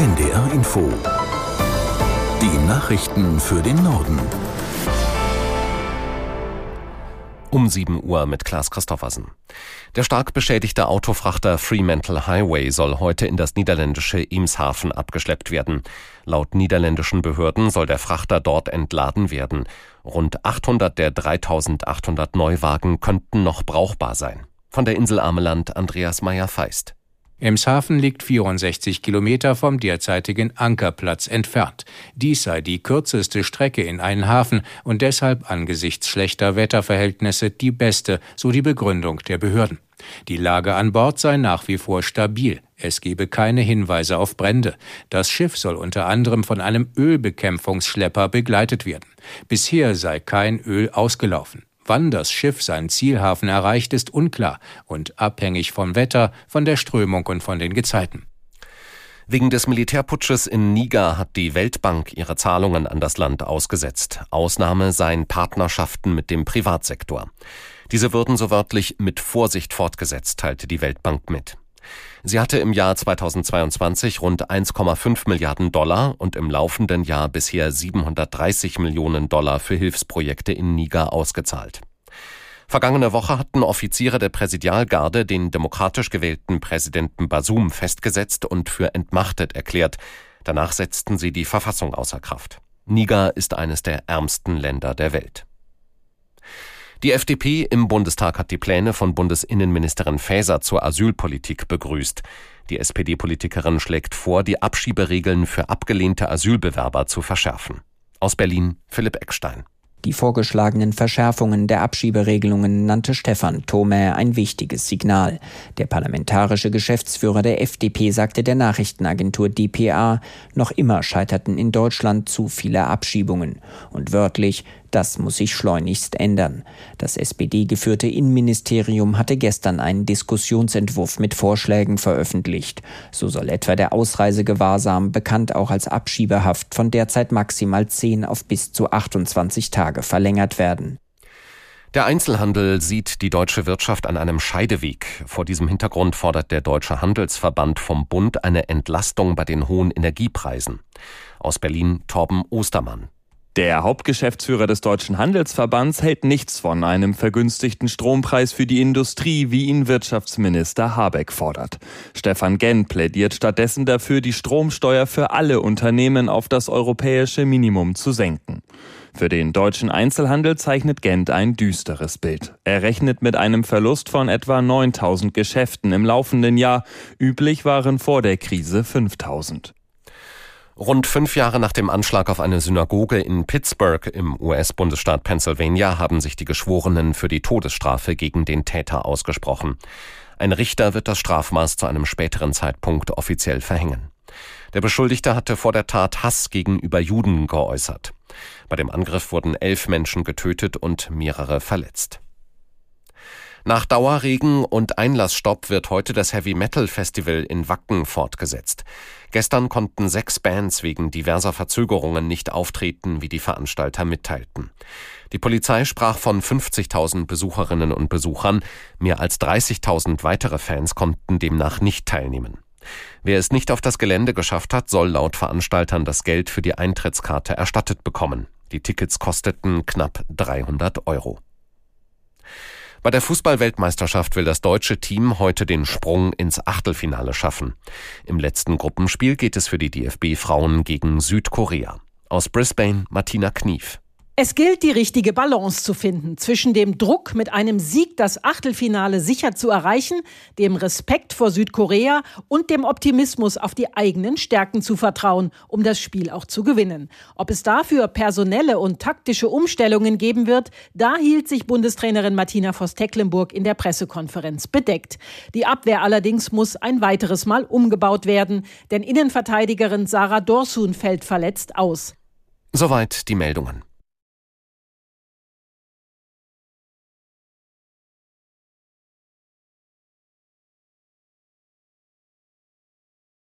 NDR Info. Die Nachrichten für den Norden. Um 7 Uhr mit Klaas Christoffersen. Der stark beschädigte Autofrachter Fremantle Highway soll heute in das niederländische Eemshaven abgeschleppt werden. Laut niederländischen Behörden soll der Frachter dort entladen werden. Rund 800 der 3800 Neuwagen könnten noch brauchbar sein. Von der Insel Ameland Andreas Meyer-Feist. Emshaven liegt 64 Kilometer vom derzeitigen Ankerplatz entfernt. Dies sei die kürzeste Strecke in einen Hafen und deshalb angesichts schlechter Wetterverhältnisse die beste, so die Begründung der Behörden. Die Lage an Bord sei nach wie vor stabil. Es gebe keine Hinweise auf Brände. Das Schiff soll unter anderem von einem Ölbekämpfungsschlepper begleitet werden. Bisher sei kein Öl ausgelaufen. Wann das Schiff seinen Zielhafen erreicht, ist unklar und abhängig vom Wetter, von der Strömung und von den Gezeiten. Wegen des Militärputsches in Niger hat die Weltbank ihre Zahlungen an das Land ausgesetzt. Ausnahme seien Partnerschaften mit dem Privatsektor. Diese würden so wörtlich mit Vorsicht fortgesetzt, teilte die Weltbank mit. Sie hatte im Jahr 2022 rund 1,5 Milliarden Dollar und im laufenden Jahr bisher 730 Millionen Dollar für Hilfsprojekte in Niger ausgezahlt. Vergangene Woche hatten Offiziere der Präsidialgarde den demokratisch gewählten Präsidenten Basum festgesetzt und für entmachtet erklärt. Danach setzten sie die Verfassung außer Kraft. Niger ist eines der ärmsten Länder der Welt. Die FDP im Bundestag hat die Pläne von Bundesinnenministerin Faeser zur Asylpolitik begrüßt. Die SPD-Politikerin schlägt vor, die Abschieberegeln für abgelehnte Asylbewerber zu verschärfen. Aus Berlin Philipp Eckstein. Die vorgeschlagenen Verschärfungen der Abschieberegelungen nannte Stefan Thome ein wichtiges Signal. Der parlamentarische Geschäftsführer der FDP sagte der Nachrichtenagentur dpa, noch immer scheiterten in Deutschland zu viele Abschiebungen. Und wörtlich, das muss sich schleunigst ändern. Das SPD-geführte Innenministerium hatte gestern einen Diskussionsentwurf mit Vorschlägen veröffentlicht. So soll etwa der Ausreisegewahrsam, bekannt auch als Abschiebehaft, von derzeit maximal 10 auf bis zu 28 Tage verlängert werden. Der Einzelhandel sieht die deutsche Wirtschaft an einem Scheideweg. Vor diesem Hintergrund fordert der Deutsche Handelsverband vom Bund eine Entlastung bei den hohen Energiepreisen. Aus Berlin Torben Ostermann. Der Hauptgeschäftsführer des Deutschen Handelsverbands hält nichts von einem vergünstigten Strompreis für die Industrie, wie ihn Wirtschaftsminister Habeck fordert. Stefan Genn plädiert stattdessen dafür, die Stromsteuer für alle Unternehmen auf das europäische Minimum zu senken. Für den deutschen Einzelhandel zeichnet Gent ein düsteres Bild. Er rechnet mit einem Verlust von etwa 9000 Geschäften im laufenden Jahr. Üblich waren vor der Krise 5000. Rund fünf Jahre nach dem Anschlag auf eine Synagoge in Pittsburgh im US-Bundesstaat Pennsylvania haben sich die Geschworenen für die Todesstrafe gegen den Täter ausgesprochen. Ein Richter wird das Strafmaß zu einem späteren Zeitpunkt offiziell verhängen. Der Beschuldigte hatte vor der Tat Hass gegenüber Juden geäußert. Bei dem Angriff wurden elf Menschen getötet und mehrere verletzt. Nach Dauerregen und Einlassstopp wird heute das Heavy Metal Festival in Wacken fortgesetzt. Gestern konnten sechs Bands wegen diverser Verzögerungen nicht auftreten, wie die Veranstalter mitteilten. Die Polizei sprach von 50.000 Besucherinnen und Besuchern. Mehr als 30.000 weitere Fans konnten demnach nicht teilnehmen. Wer es nicht auf das Gelände geschafft hat, soll laut Veranstaltern das Geld für die Eintrittskarte erstattet bekommen. Die Tickets kosteten knapp 300 Euro. Bei der Fußballweltmeisterschaft will das deutsche Team heute den Sprung ins Achtelfinale schaffen. Im letzten Gruppenspiel geht es für die DFB-Frauen gegen Südkorea. Aus Brisbane Martina Knief. Es gilt, die richtige Balance zu finden zwischen dem Druck, mit einem Sieg das Achtelfinale sicher zu erreichen, dem Respekt vor Südkorea und dem Optimismus auf die eigenen Stärken zu vertrauen, um das Spiel auch zu gewinnen. Ob es dafür personelle und taktische Umstellungen geben wird, da hielt sich Bundestrainerin Martina Voss-Tecklenburg in der Pressekonferenz bedeckt. Die Abwehr allerdings muss ein weiteres Mal umgebaut werden, denn Innenverteidigerin Sarah Dorsun fällt verletzt aus. Soweit die Meldungen.